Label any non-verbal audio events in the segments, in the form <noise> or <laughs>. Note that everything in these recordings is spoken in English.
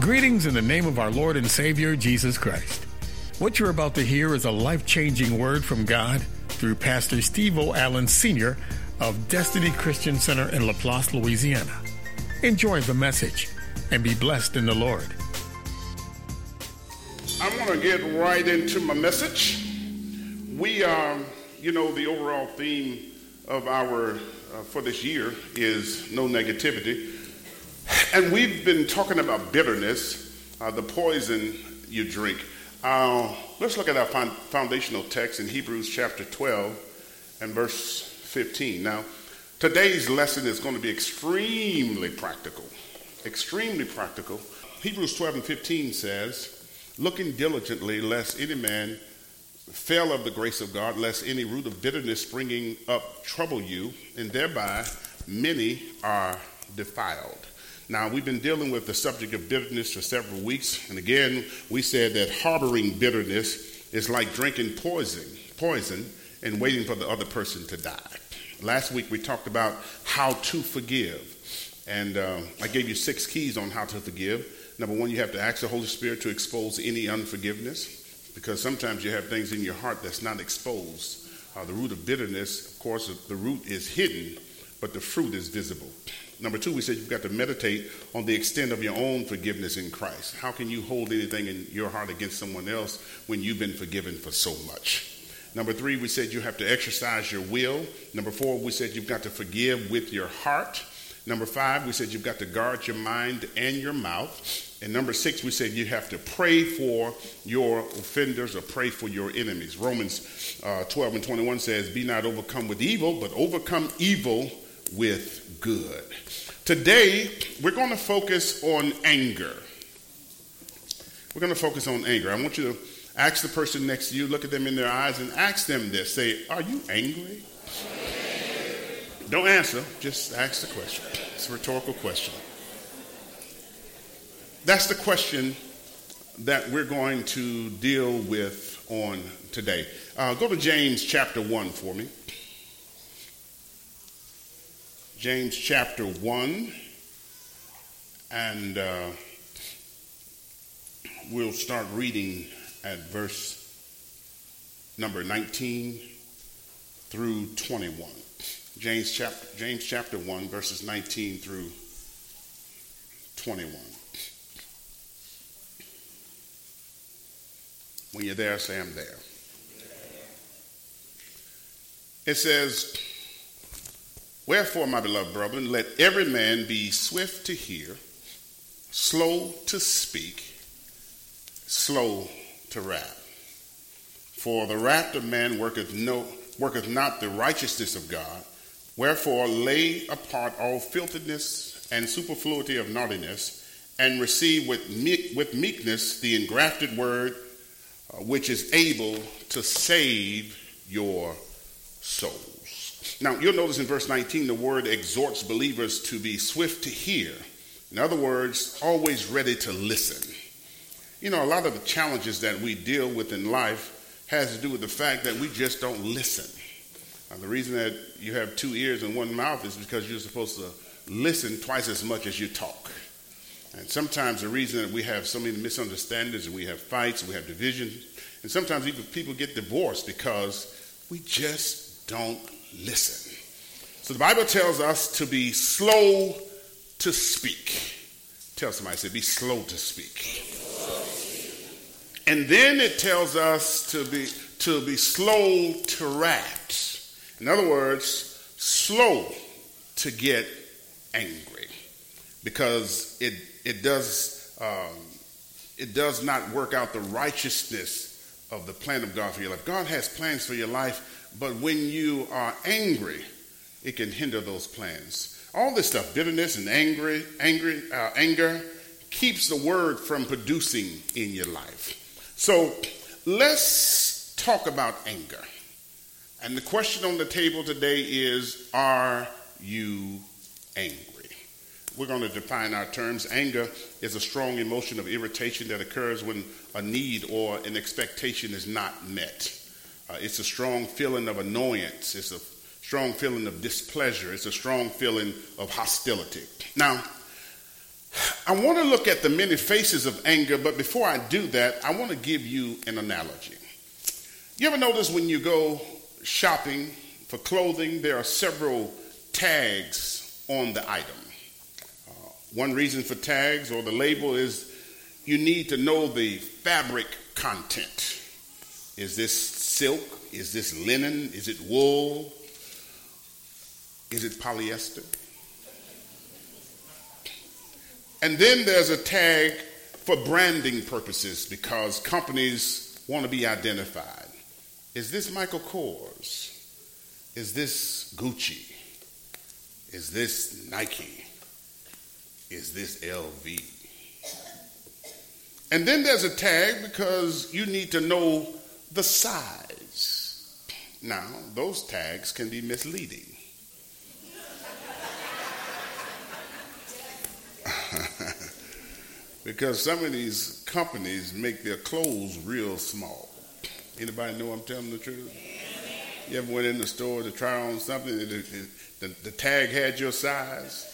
Greetings in the name of our Lord and Savior, Jesus Christ. What you're about to hear is a life changing word from God through Pastor Steve O. Allen Sr. of Destiny Christian Center in Laplace, Louisiana. Enjoy the message and be blessed in the Lord. I'm going to get right into my message. We, um, you know, the overall theme of our, uh, for this year is no negativity. And we've been talking about bitterness, uh, the poison you drink. Uh, let's look at our foundational text in Hebrews chapter 12 and verse 15. Now, today's lesson is going to be extremely practical. Extremely practical. Hebrews 12 and 15 says, Looking diligently, lest any man fail of the grace of God, lest any root of bitterness springing up trouble you, and thereby many are defiled. Now, we've been dealing with the subject of bitterness for several weeks, and again, we said that harboring bitterness is like drinking poison, poison and waiting for the other person to die. Last week, we talked about how to forgive, and uh, I gave you six keys on how to forgive. Number one, you have to ask the Holy Spirit to expose any unforgiveness, because sometimes you have things in your heart that's not exposed. Uh, the root of bitterness, of course, the root is hidden, but the fruit is visible. Number two, we said you've got to meditate on the extent of your own forgiveness in Christ. How can you hold anything in your heart against someone else when you've been forgiven for so much? Number three, we said you have to exercise your will. Number four, we said you've got to forgive with your heart. Number five, we said you've got to guard your mind and your mouth. And number six, we said you have to pray for your offenders or pray for your enemies. Romans uh, 12 and 21 says, Be not overcome with evil, but overcome evil with good. Today, we're going to focus on anger. We're going to focus on anger. I want you to ask the person next to you, look at them in their eyes, and ask them this. Say, Are you angry? Don't answer, just ask the question. It's a rhetorical question. That's the question that we're going to deal with on today. Uh, go to James chapter 1 for me. James chapter 1, and uh, we'll start reading at verse number 19 through 21. James chapter, James chapter 1, verses 19 through 21. When you're there, say, I'm there. It says, Wherefore, my beloved brethren, let every man be swift to hear, slow to speak, slow to wrath. For the wrath of man worketh, no, worketh not the righteousness of God. Wherefore, lay apart all filthiness and superfluity of naughtiness, and receive with, meek, with meekness the engrafted word, uh, which is able to save your soul. Now, you'll notice in verse 19, the word exhorts believers to be swift to hear. In other words, always ready to listen. You know, a lot of the challenges that we deal with in life has to do with the fact that we just don't listen. Now, the reason that you have two ears and one mouth is because you're supposed to listen twice as much as you talk. And sometimes the reason that we have so many misunderstandings and we have fights we have divisions, and sometimes even people get divorced because we just don't listen. So the Bible tells us to be slow to speak. Tell somebody, say, be slow to speak. And then it tells us to be to be slow to wrath. In other words, slow to get angry, because it it does um, it does not work out the righteousness of the plan of God for your life. God has plans for your life but when you are angry, it can hinder those plans. All this stuff, bitterness and angry, angry, uh, anger, keeps the word from producing in your life. So let's talk about anger. And the question on the table today is Are you angry? We're going to define our terms. Anger is a strong emotion of irritation that occurs when a need or an expectation is not met. Uh, it's a strong feeling of annoyance. It's a strong feeling of displeasure. It's a strong feeling of hostility. Now, I want to look at the many faces of anger, but before I do that, I want to give you an analogy. You ever notice when you go shopping for clothing, there are several tags on the item? Uh, one reason for tags or the label is you need to know the fabric content. Is this silk? Is this linen? Is it wool? Is it polyester? And then there's a tag for branding purposes because companies want to be identified. Is this Michael Kors? Is this Gucci? Is this Nike? Is this LV? And then there's a tag because you need to know the size. Now, those tags can be misleading. <laughs> because some of these companies make their clothes real small. Anybody know I'm telling the truth? You ever went in the store to try on something, the, the, the tag had your size,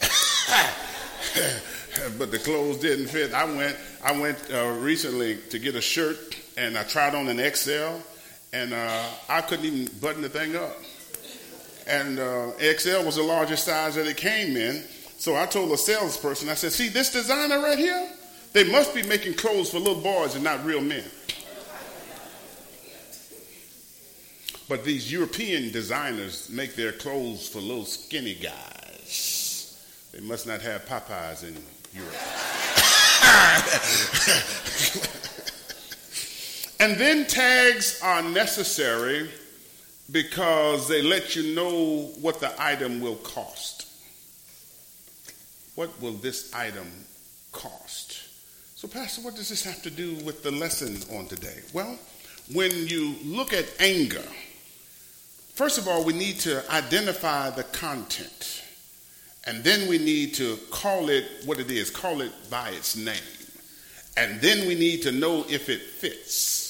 <laughs> but the clothes didn't fit. I went, I went uh, recently to get a shirt, and I tried on an XL, and uh, I couldn't even button the thing up. And uh, XL was the largest size that it came in, so I told the salesperson, I said, see this designer right here? They must be making clothes for little boys and not real men. But these European designers make their clothes for little skinny guys. They must not have Popeyes in Europe. <laughs> and then tags are necessary because they let you know what the item will cost. What will this item cost? So, Pastor, what does this have to do with the lesson on today? Well, when you look at anger, first of all, we need to identify the content. And then we need to call it what it is, call it by its name. And then we need to know if it fits.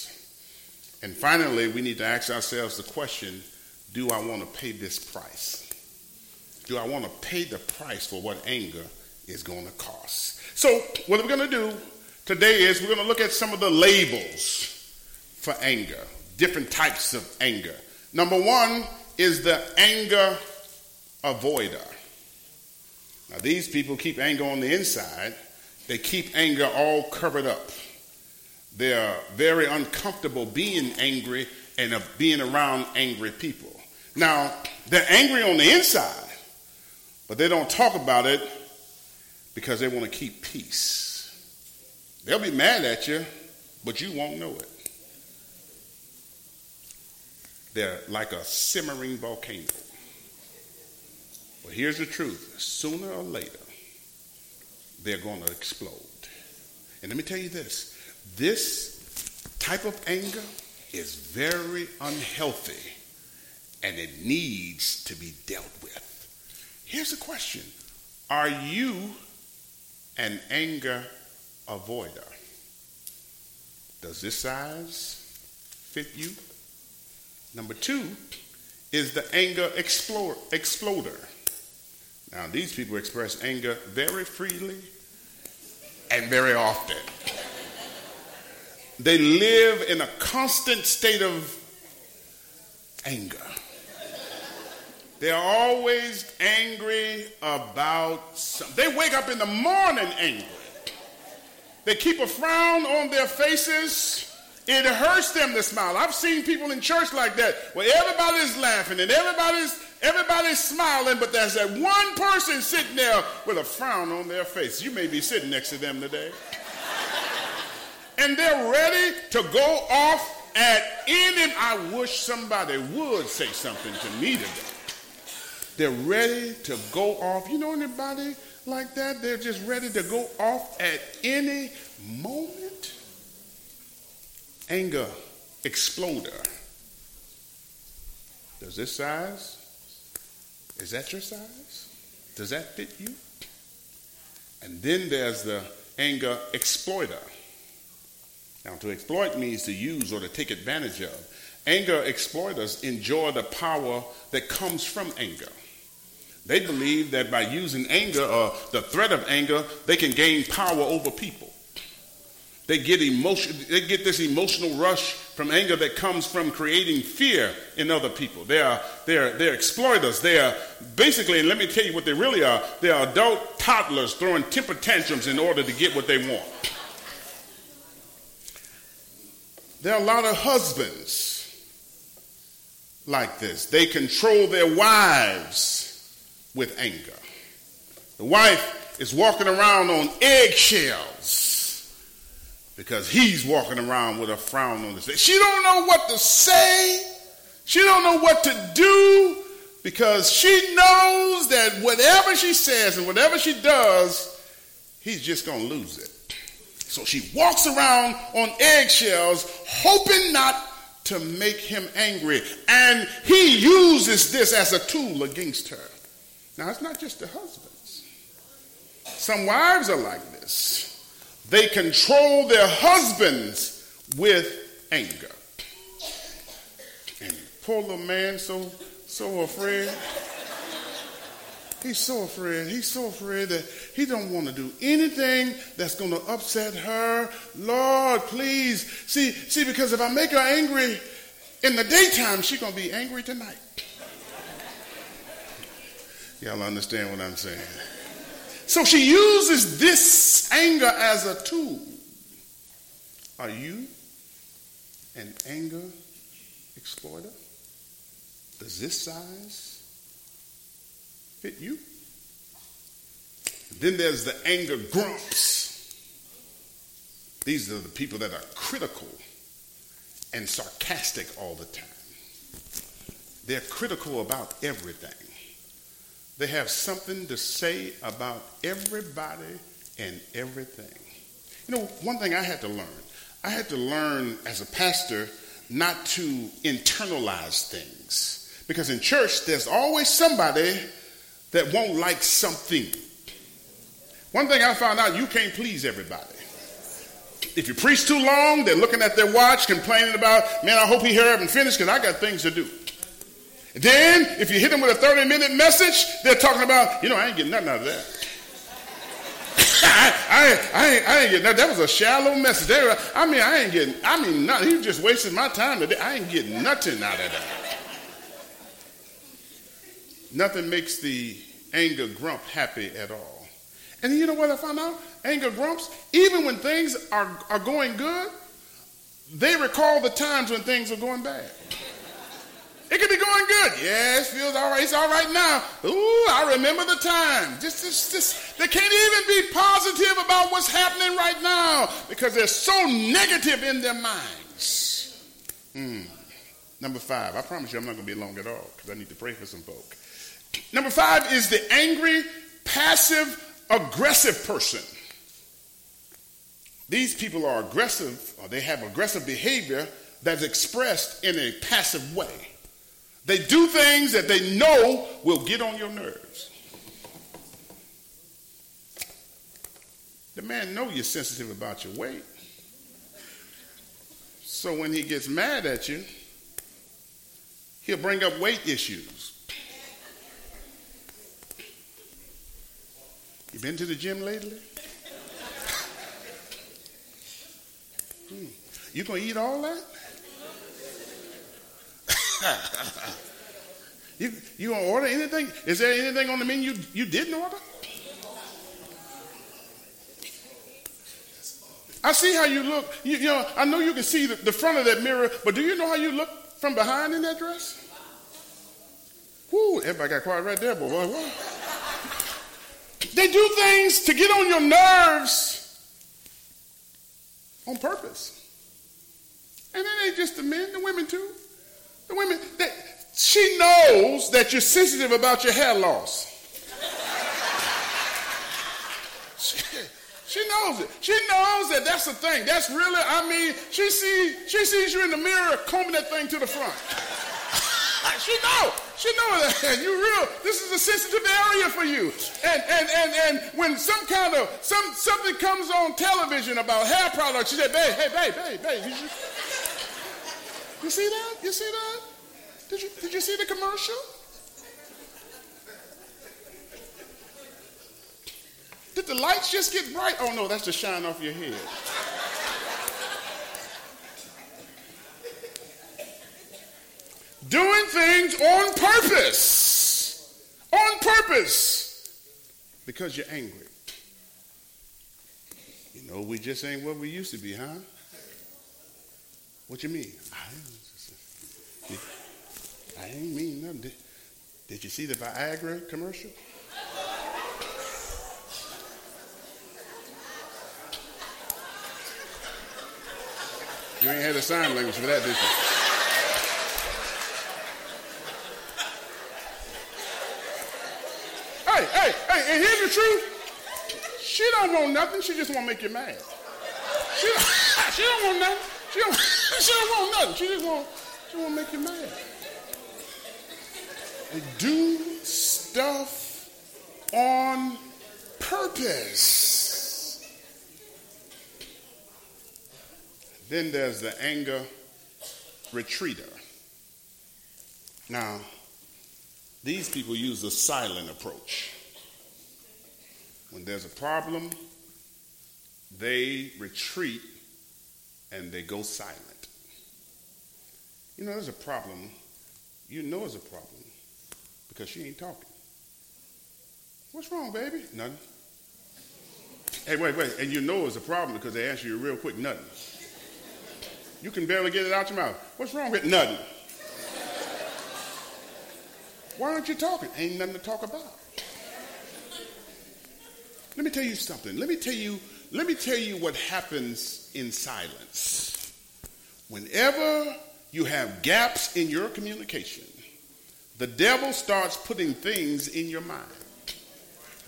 And finally, we need to ask ourselves the question do I want to pay this price? do I want to pay the price for what anger is going to cost? So, what we're going to do today is we're going to look at some of the labels for anger, different types of anger. Number one is the anger avoider. Now, these people keep anger on the inside, they keep anger all covered up. They're very uncomfortable being angry and of being around angry people. Now, they're angry on the inside, but they don't talk about it because they want to keep peace. They'll be mad at you, but you won't know it. They're like a simmering volcano. But here's the truth sooner or later, they're going to explode. And let me tell you this this type of anger is very unhealthy and it needs to be dealt with. Here's a question Are you an anger avoider? Does this size fit you? Number two is the anger exploder. Now, these people express anger very freely and very often. They live in a constant state of anger. They're always angry about something. They wake up in the morning angry. They keep a frown on their faces. It hurts them to smile. I've seen people in church like that where everybody's laughing and everybody's everybody's smiling, but there's that one person sitting there with a frown on their face. You may be sitting next to them today. And they're ready to go off at any. I wish somebody would say something to me today. They're ready to go off. You know anybody like that? They're just ready to go off at any moment. Anger exploder. Does this size? Is that your size? Does that fit you? And then there's the anger exploiter. Now, to exploit means to use or to take advantage of. Anger exploiters enjoy the power that comes from anger. They believe that by using anger or the threat of anger, they can gain power over people. They get emotion, they get this emotional rush from anger that comes from creating fear in other people. They are they're they're exploiters. They are basically, and let me tell you what they really are. They are adult toddlers throwing temper tantrums in order to get what they want. There are a lot of husbands like this. They control their wives with anger. The wife is walking around on eggshells because he's walking around with a frown on his face. She don't know what to say. She don't know what to do because she knows that whatever she says and whatever she does, he's just going to lose it. So she walks around on eggshells, hoping not to make him angry. And he uses this as a tool against her. Now, it's not just the husbands. Some wives are like this. They control their husbands with anger. And poor little man, so so afraid. He's so afraid. He's so afraid that he don't want to do anything that's going to upset her. Lord, please. See, see, because if I make her angry in the daytime, she's going to be angry tonight. Y'all understand what I'm saying? So she uses this anger as a tool. Are you an anger exploiter? Does this size fit you? Then there's the anger grumps. These are the people that are critical and sarcastic all the time. They're critical about everything. They have something to say about everybody and everything. You know, one thing I had to learn I had to learn as a pastor not to internalize things. Because in church, there's always somebody that won't like something. One thing I found out you can't please everybody. If you preach too long, they're looking at their watch, complaining about, man, I hope he hurry up and finish because I got things to do. Then, if you hit them with a 30 minute message, they're talking about, you know, I ain't getting nothing out of that. <laughs> I, I, I, ain't, I ain't getting that. That was a shallow message. Were, I mean, I ain't getting, I mean, nothing. He was just wasting my time today. I ain't getting nothing out of that. Nothing makes the anger grump happy at all. And you know what I found out? Anger grumps, even when things are, are going good, they recall the times when things are going bad. It could be going good. Yes, feels all right. It's all right now. Ooh, I remember the time. Just, just, just, they can't even be positive about what's happening right now because they're so negative in their minds. Hmm. Number five. I promise you I'm not going to be long at all because I need to pray for some folk. Number five is the angry, passive, aggressive person. These people are aggressive, or they have aggressive behavior that's expressed in a passive way. They do things that they know will get on your nerves. The man know you're sensitive about your weight. So when he gets mad at you, he'll bring up weight issues. You been to the gym lately? hmm. You gonna eat all that? <laughs> you you gonna order anything? Is there anything on the menu you you didn't order? I see how you look. You, you know, I know you can see the, the, front of that mirror, but do you know how you look from behind in that dress? Whoo, everybody got quiet right there, boy. Boy, They do things to get on your nerves on purpose. And it ain't just the men, the women too. The women, they, she knows that you're sensitive about your hair loss. <laughs> she, knows it. She knows that that's the thing. That's really, I mean, she sees she sees you in the mirror combing that thing to the front. <laughs> she know. She know that <laughs> you real. This is a sensitive area for you. And and and and when some kind of some something comes on television about hair products, she said, "Babe, hey, babe, hey, babe." You, you see that? You see that? Did you did you see the commercial? Did the lights just get bright? Oh no, that's the shine off your head. Doing things on purpose. On purpose. Because you're angry. You know, we just ain't what we used to be, huh? What you mean? I ain't mean nothing. Did, did you see the Viagra commercial? You ain't had a sign language for that, did you? Hey, and here's the truth. She don't want nothing, she just want to make you mad. She don't, <laughs> she don't want nothing. She don't, <laughs> she don't want nothing. She just want, she want to make you mad. They do stuff on purpose. Then there's the anger retreater. Now, these people use the silent approach. When there's a problem, they retreat and they go silent. You know, there's a problem. You know there's a problem because she ain't talking. What's wrong, baby? Nothing. Hey, wait, wait. And you know it's a problem because they answer you real quick. Nothing. You can barely get it out your mouth. What's wrong with nothing? Why aren't you talking? Ain't nothing to talk about. Let me tell you something. Let me tell you, let me tell you what happens in silence. Whenever you have gaps in your communication, the devil starts putting things in your mind.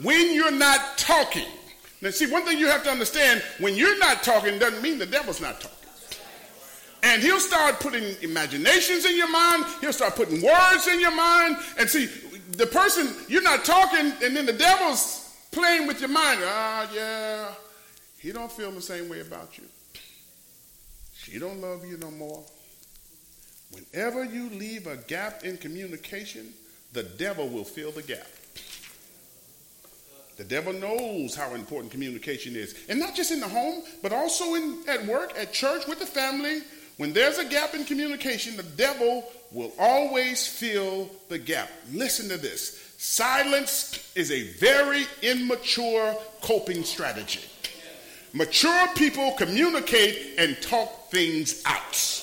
When you're not talking, now see, one thing you have to understand when you're not talking doesn't mean the devil's not talking. And he'll start putting imaginations in your mind, he'll start putting words in your mind. And see, the person, you're not talking, and then the devil's playing with your mind. Ah, yeah, he don't feel the same way about you. She don't love you no more. Whenever you leave a gap in communication, the devil will fill the gap. The devil knows how important communication is. And not just in the home, but also in, at work, at church, with the family. When there's a gap in communication, the devil will always fill the gap. Listen to this silence is a very immature coping strategy. Mature people communicate and talk things out.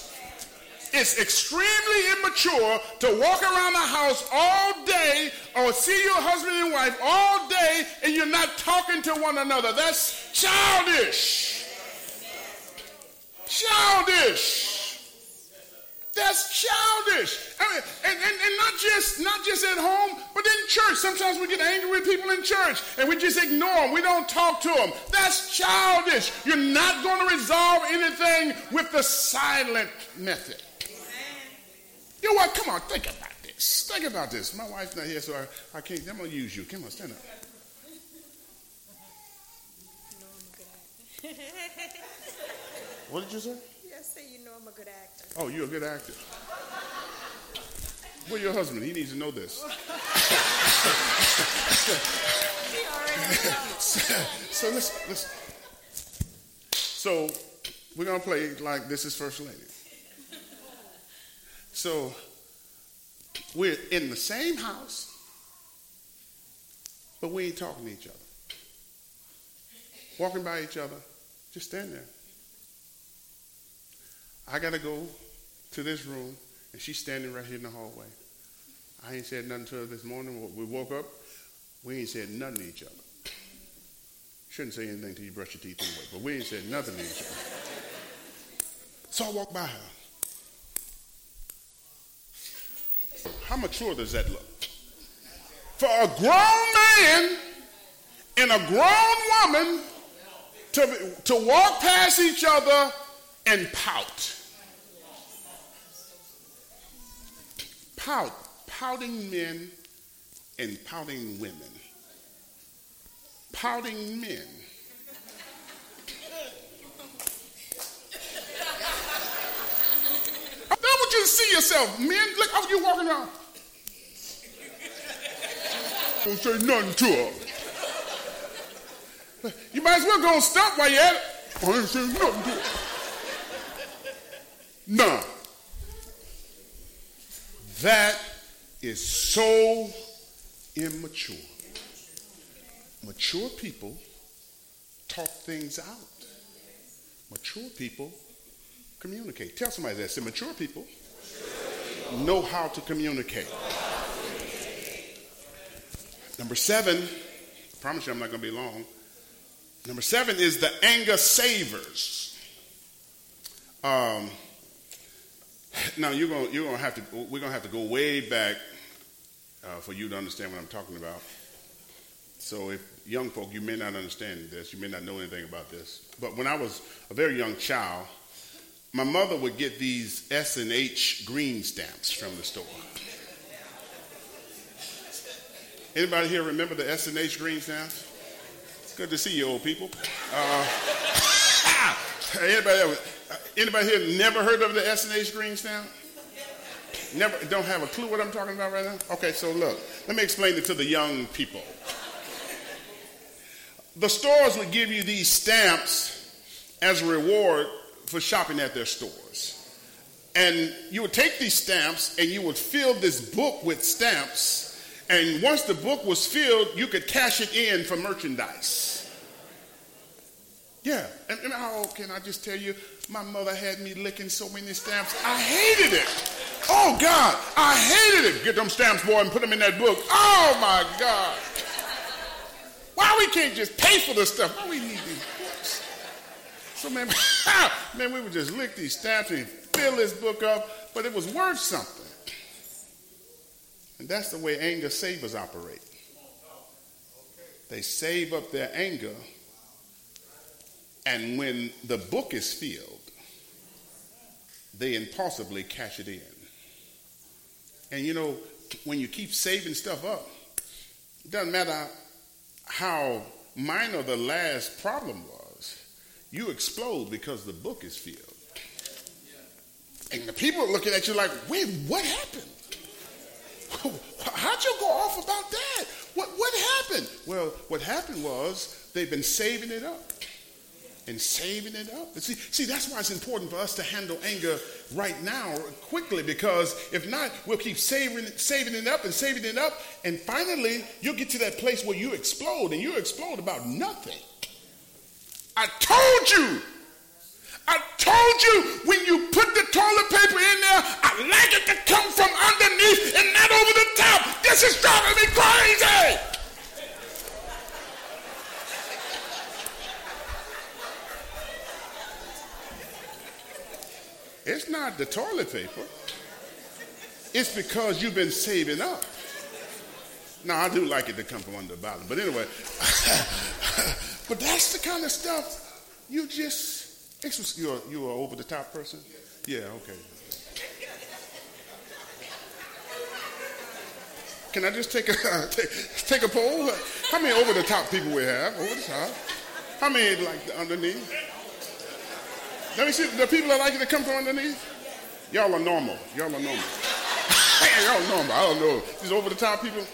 It's extremely immature to walk around the house all day or see your husband and wife all day and you're not talking to one another. That's childish. Childish. That's childish. I mean, and, and, and not just not just at home, but in church. Sometimes we get angry with people in church and we just ignore them. We don't talk to them. That's childish. You're not going to resolve anything with the silent method. You know what? Come on, think about this. Think about this. My wife's not here, so I, I can't. I'm going to use you. Come on, stand up. <laughs> what did you say? Yes, say you know I'm a good actor. Oh, you're a good actor. Where your husband? He needs to know this. so, <laughs> so listen, listen. So we're gonna play like this is First Lady. So we're in the same house, but we ain't talking to each other. Walking by each other, just stand there. I got to go to this room, and she's standing right here in the hallway. I ain't said nothing to her this morning. We woke up, we ain't said nothing to each other. Shouldn't say anything till you brush your teeth anyway, but we ain't said nothing to each other. So I walk by her. How mature does that look? For a grown man and a grown woman to, to walk past each other and pout. Pout. Pouting men and pouting women. Pouting men. I want you to see yourself. Men, look how you walking around. Don't say nothing to her. You might as well go and stop while you're at it. I ain't saying nothing to it. None. That is so immature. Mature people talk things out. Mature people communicate. Tell somebody that. Say, mature people know how to communicate. Number seven, I promise you I'm not going to be long. Number seven is the anger savers. Um, <laughs> now you're gonna you're to have to we're to have to go way back uh, for you to understand what I'm talking about. So if young folk, you may not understand this, you may not know anything about this. But when I was a very young child, my mother would get these S and H green stamps from the store. Anybody here remember the S and H green stamps? It's good to see you, old people. Uh, <laughs> anybody, ever, anybody here never heard of the S and H green stamp? Never, don't have a clue what I'm talking about right now? Okay, so look, let me explain it to the young people. The stores would give you these stamps as a reward for shopping at their stores. And you would take these stamps and you would fill this book with stamps. And once the book was filled, you could cash it in for merchandise. Yeah, and, and how can I just tell you, my mother had me licking so many stamps. I hated it. Oh God, I hated it. Get them stamps, boy, and put them in that book. Oh my God. Why we can't just pay for this stuff? Why we need these books? So man, <laughs> man, we would just lick these stamps and fill this book up, but it was worth something. And that's the way anger savers operate. They save up their anger, and when the book is filled, they impulsively cash it in. And you know, when you keep saving stuff up, it doesn't matter how minor the last problem was, you explode because the book is filled. And the people are looking at you like, wait, what happened? <laughs> How'd you go off about that? What, what happened? Well, what happened was they've been saving it up and saving it up. See, see, that's why it's important for us to handle anger right now, quickly, because if not, we'll keep saving saving it up and saving it up, and finally, you'll get to that place where you explode, and you explode about nothing. I told you. I told you when you put the toilet paper in there, I like it to come from underneath and not over the top. This is driving me crazy. It's not the toilet paper. It's because you've been saving up. Now, I do like it to come from under the bottom. But anyway, <laughs> but that's the kind of stuff you just, you're, you're an over the top person? Yeah, okay. Can I just take a, <laughs> take, take a poll? How many over the top people we have? Over the top? How many like underneath? Let me see the people that like it to come from underneath. Y'all are normal. Y'all are normal. Y'all normal. I don't know. These over the top people.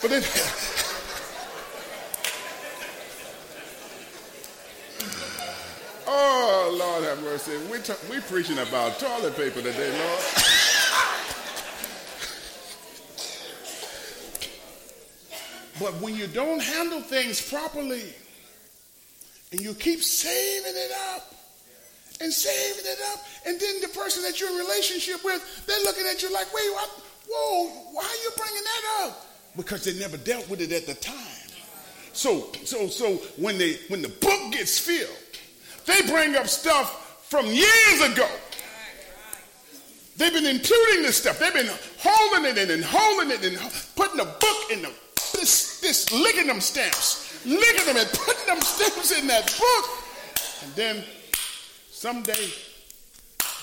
But then. <laughs> oh, Lord have mercy. We're, we're preaching about toilet paper today, Lord. but when you don't handle things properly and you keep saving it up, and saving it up. And then the person that you're in relationship with, they're looking at you like, wait, what? Whoa, why are you bringing that up? Because they never dealt with it at the time. So, so, so when they when the book gets filled, they bring up stuff from years ago. They've been including this stuff. They've been holding it in and holding it and putting the book in the this this licking them stamps, licking them and putting them stamps in that book, and then Someday,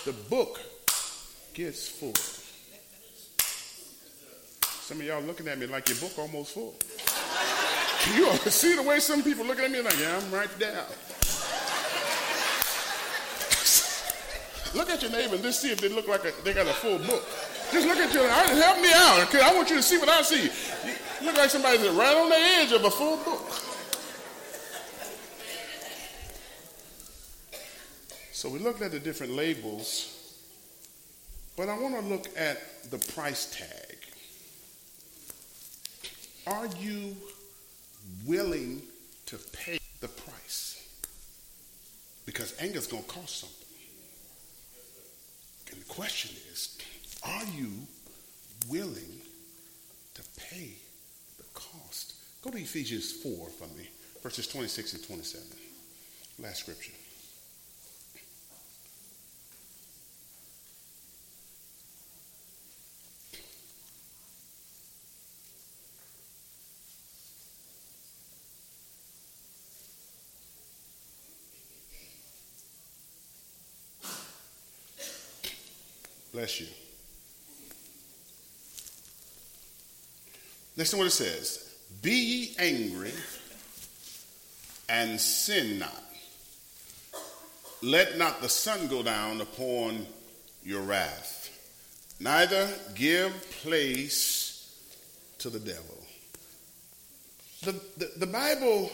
the book gets full. Some of y'all looking at me like your book almost full. You see the way some people looking at me like, yeah, I'm right there. look at your neighbor and just see if they look like a, they got a full book. Just look at you. Help me out. because I want you to see what I see. You look like somebody's right on the edge of a full book. So we looked at the different labels, but I want to look at the price tag. Are you willing to pay the price? Because anger is going to cost something. And the question is, are you willing to pay the cost? Go to Ephesians 4 for me, verses 26 and 27. Last scripture. You. Listen what it says. Be ye angry and sin not. Let not the sun go down upon your wrath, neither give place to the devil. The, the, the Bible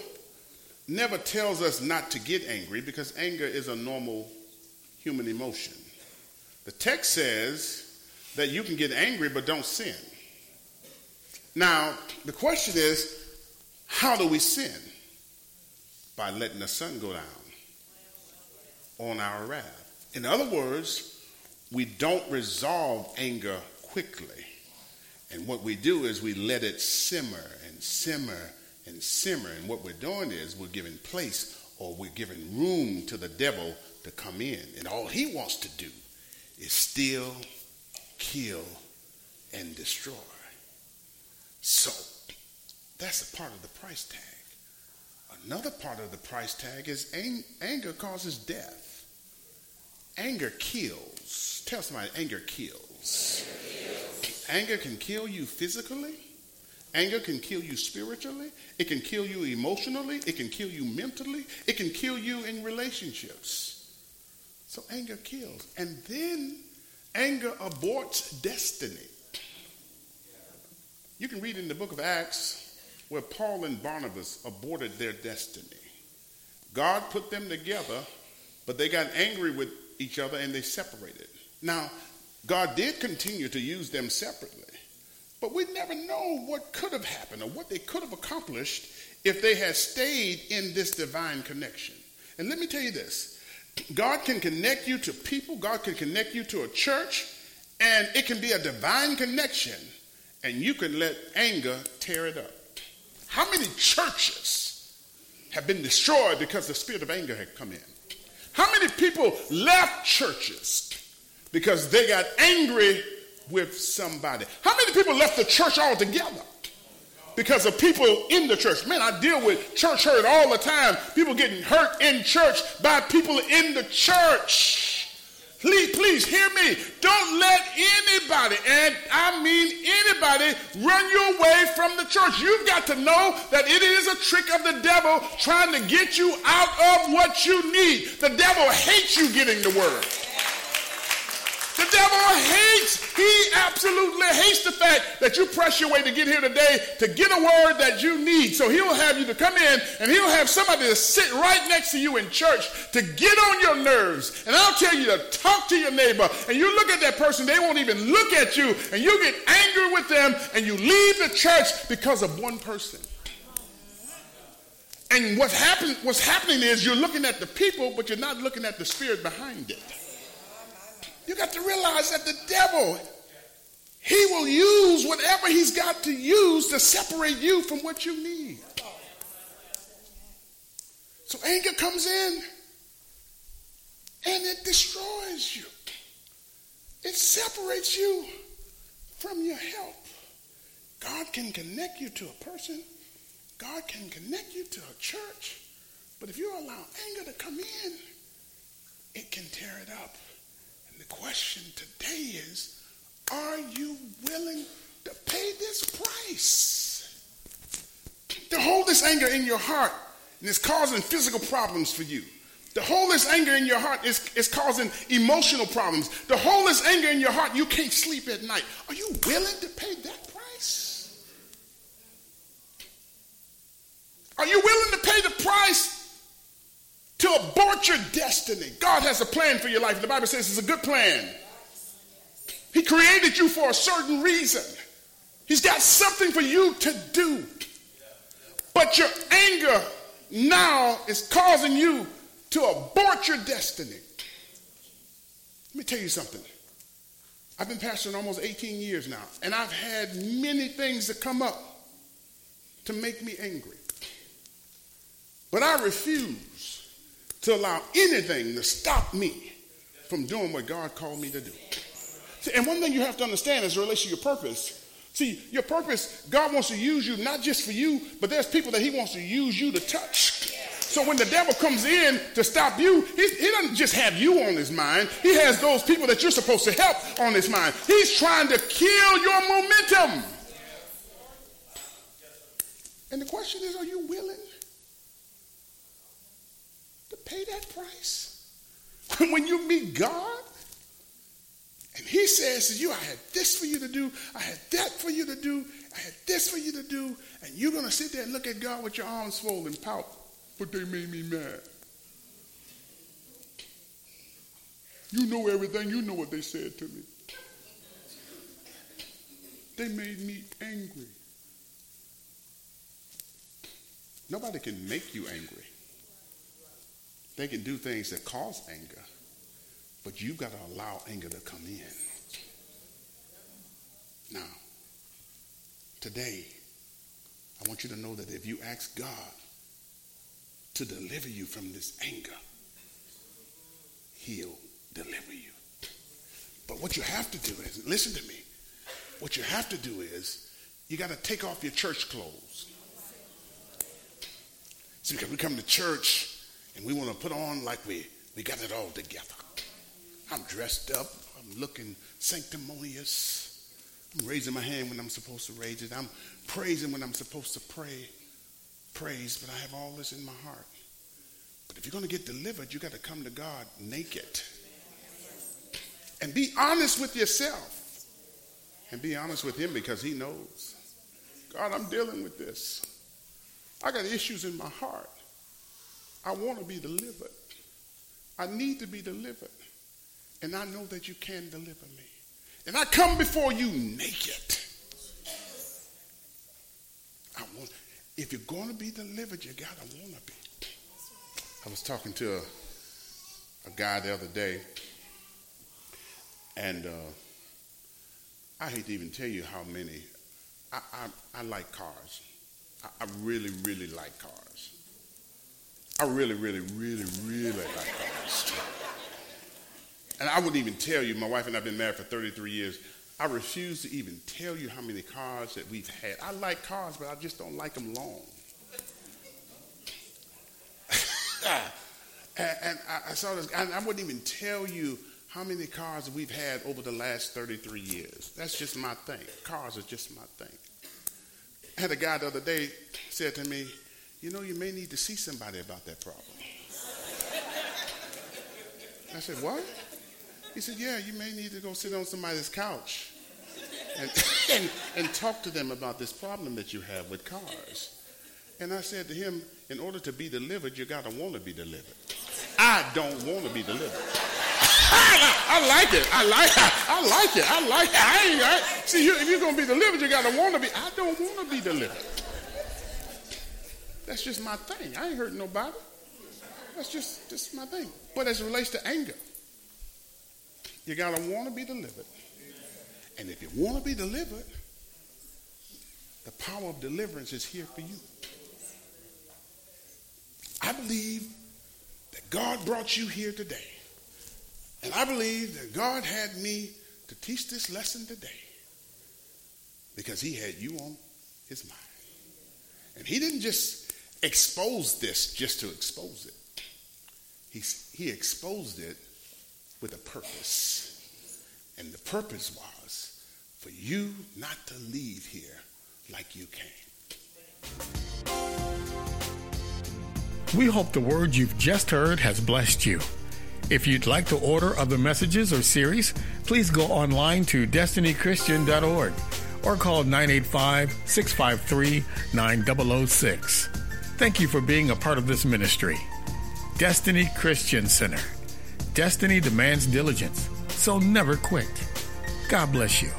never tells us not to get angry because anger is a normal human emotion. The text says that you can get angry but don't sin. Now, the question is, how do we sin? By letting the sun go down on our wrath. In other words, we don't resolve anger quickly. And what we do is we let it simmer and simmer and simmer. And what we're doing is we're giving place or we're giving room to the devil to come in. And all he wants to do is steal, kill, and destroy. So that's a part of the price tag. Another part of the price tag is ang- anger causes death. Anger kills. Tell somebody, anger kills. Anger can kill you physically. Anger can kill you spiritually. It can kill you emotionally. It can kill you mentally. It can kill you in relationships. So anger kills. And then anger aborts destiny. You can read in the book of Acts where Paul and Barnabas aborted their destiny. God put them together, but they got angry with each other and they separated. Now, God did continue to use them separately, but we never know what could have happened or what they could have accomplished if they had stayed in this divine connection. And let me tell you this God can connect you to people, God can connect you to a church, and it can be a divine connection, and you can let anger tear it up. How many churches have been destroyed because the spirit of anger had come in? How many people left churches because they got angry with somebody? How many people left the church altogether? Because of people in the church. Man, I deal with church hurt all the time. People getting hurt in church by people in the church. Please, please hear me. Don't let anybody, and I mean anybody, run you away from the church. You've got to know that it is a trick of the devil trying to get you out of what you need. The devil hates you getting the word. Hates, he absolutely hates the fact that you press your way to get here today to get a word that you need. So he'll have you to come in and he'll have somebody to sit right next to you in church to get on your nerves. And I'll tell you to talk to your neighbor. And you look at that person, they won't even look at you. And you get angry with them and you leave the church because of one person. And what's, happen- what's happening is you're looking at the people, but you're not looking at the spirit behind it. You got to realize that the devil, he will use whatever he's got to use to separate you from what you need. So anger comes in and it destroys you. It separates you from your help. God can connect you to a person. God can connect you to a church. But if you allow anger to come in, it can tear it up. The question today is are you willing to pay this price? To hold this anger in your heart and it's causing physical problems for you. To hold this anger in your heart is, is causing emotional problems. To hold this anger in your heart, you can't sleep at night. Are you willing to pay that price? Are you willing to pay the price to abort your destiny. God has a plan for your life. The Bible says it's a good plan. He created you for a certain reason. He's got something for you to do. But your anger now is causing you to abort your destiny. Let me tell you something. I've been pastoring almost 18 years now, and I've had many things that come up to make me angry. But I refuse to allow anything to stop me from doing what God called me to do. See, and one thing you have to understand is in relation to your purpose. See, your purpose, God wants to use you not just for you, but there's people that He wants to use you to touch. So when the devil comes in to stop you, he, he, doesn't just have you on his mind. He has those people that you're supposed to help on his mind. He's trying to kill your momentum. And the question is, are you willing pay that price? when you meet God, and he says to you, I had this for you to do, I had that for you to do, I had this for you to do, and you're going to sit there and look at God with your arms folded and pout, but they made me mad. You know everything, you know what they said to me. They made me angry. Nobody can make you angry. They can do things that cause anger, but you've got to allow anger to come in. Now, today, I want you to know that if you ask God to deliver you from this anger, He'll deliver you. But what you have to do is, listen to me, what you have to do is, you got to take off your church clothes. See, because we come to church and we want to put on like we, we got it all together. I'm dressed up. I'm looking sanctimonious. I'm raising my hand when I'm supposed to raise it. I'm praising when I'm supposed to pray. Praise, but I have all this in my heart. But if you're going to get delivered, you got to come to God naked. And be honest with yourself. And be honest with Him because He knows. God, I'm dealing with this. I got issues in my heart. I want to be delivered. I need to be delivered. And I know that you can deliver me. And I come before you naked. I want, if you're going to be delivered, you got to want to be. I was talking to a, a guy the other day, and uh, I hate to even tell you how many. I, I, I like cars. I, I really, really like cars. I really, really, really, really like cars. And I wouldn't even tell you, my wife and I have been married for 33 years. I refuse to even tell you how many cars that we've had. I like cars, but I just don't like them long. <laughs> and, and I, I, saw this, and I wouldn't even tell you how many cars we've had over the last 33 years. That's just my thing. Cars are just my thing. I had a guy the other day said to me, You know, you may need to see somebody about that problem. I said, What? He said, Yeah, you may need to go sit on somebody's couch and, <coughs> and, and talk to them about this problem that you have with cars. And I said to him, In order to be delivered, you got to want to be delivered. I don't want to be delivered. <laughs> I like it. I like it. I like it. I like it. I ain't, I, see, you, if you're going to be delivered, you got to want to be. I don't want to be delivered. That's just my thing. I ain't hurting nobody. That's just, just my thing. But as it relates to anger, you got to want to be delivered. And if you want to be delivered, the power of deliverance is here for you. I believe that God brought you here today and I believe that God had me to teach this lesson today because he had you on his mind. And he didn't just expose this just to expose it. He, he exposed it with a purpose. And the purpose was for you not to leave here like you came. We hope the word you've just heard has blessed you. If you'd like to order other messages or series, please go online to destinychristian.org or call 985 653 9006. Thank you for being a part of this ministry. Destiny Christian Center. Destiny demands diligence, so never quit. God bless you.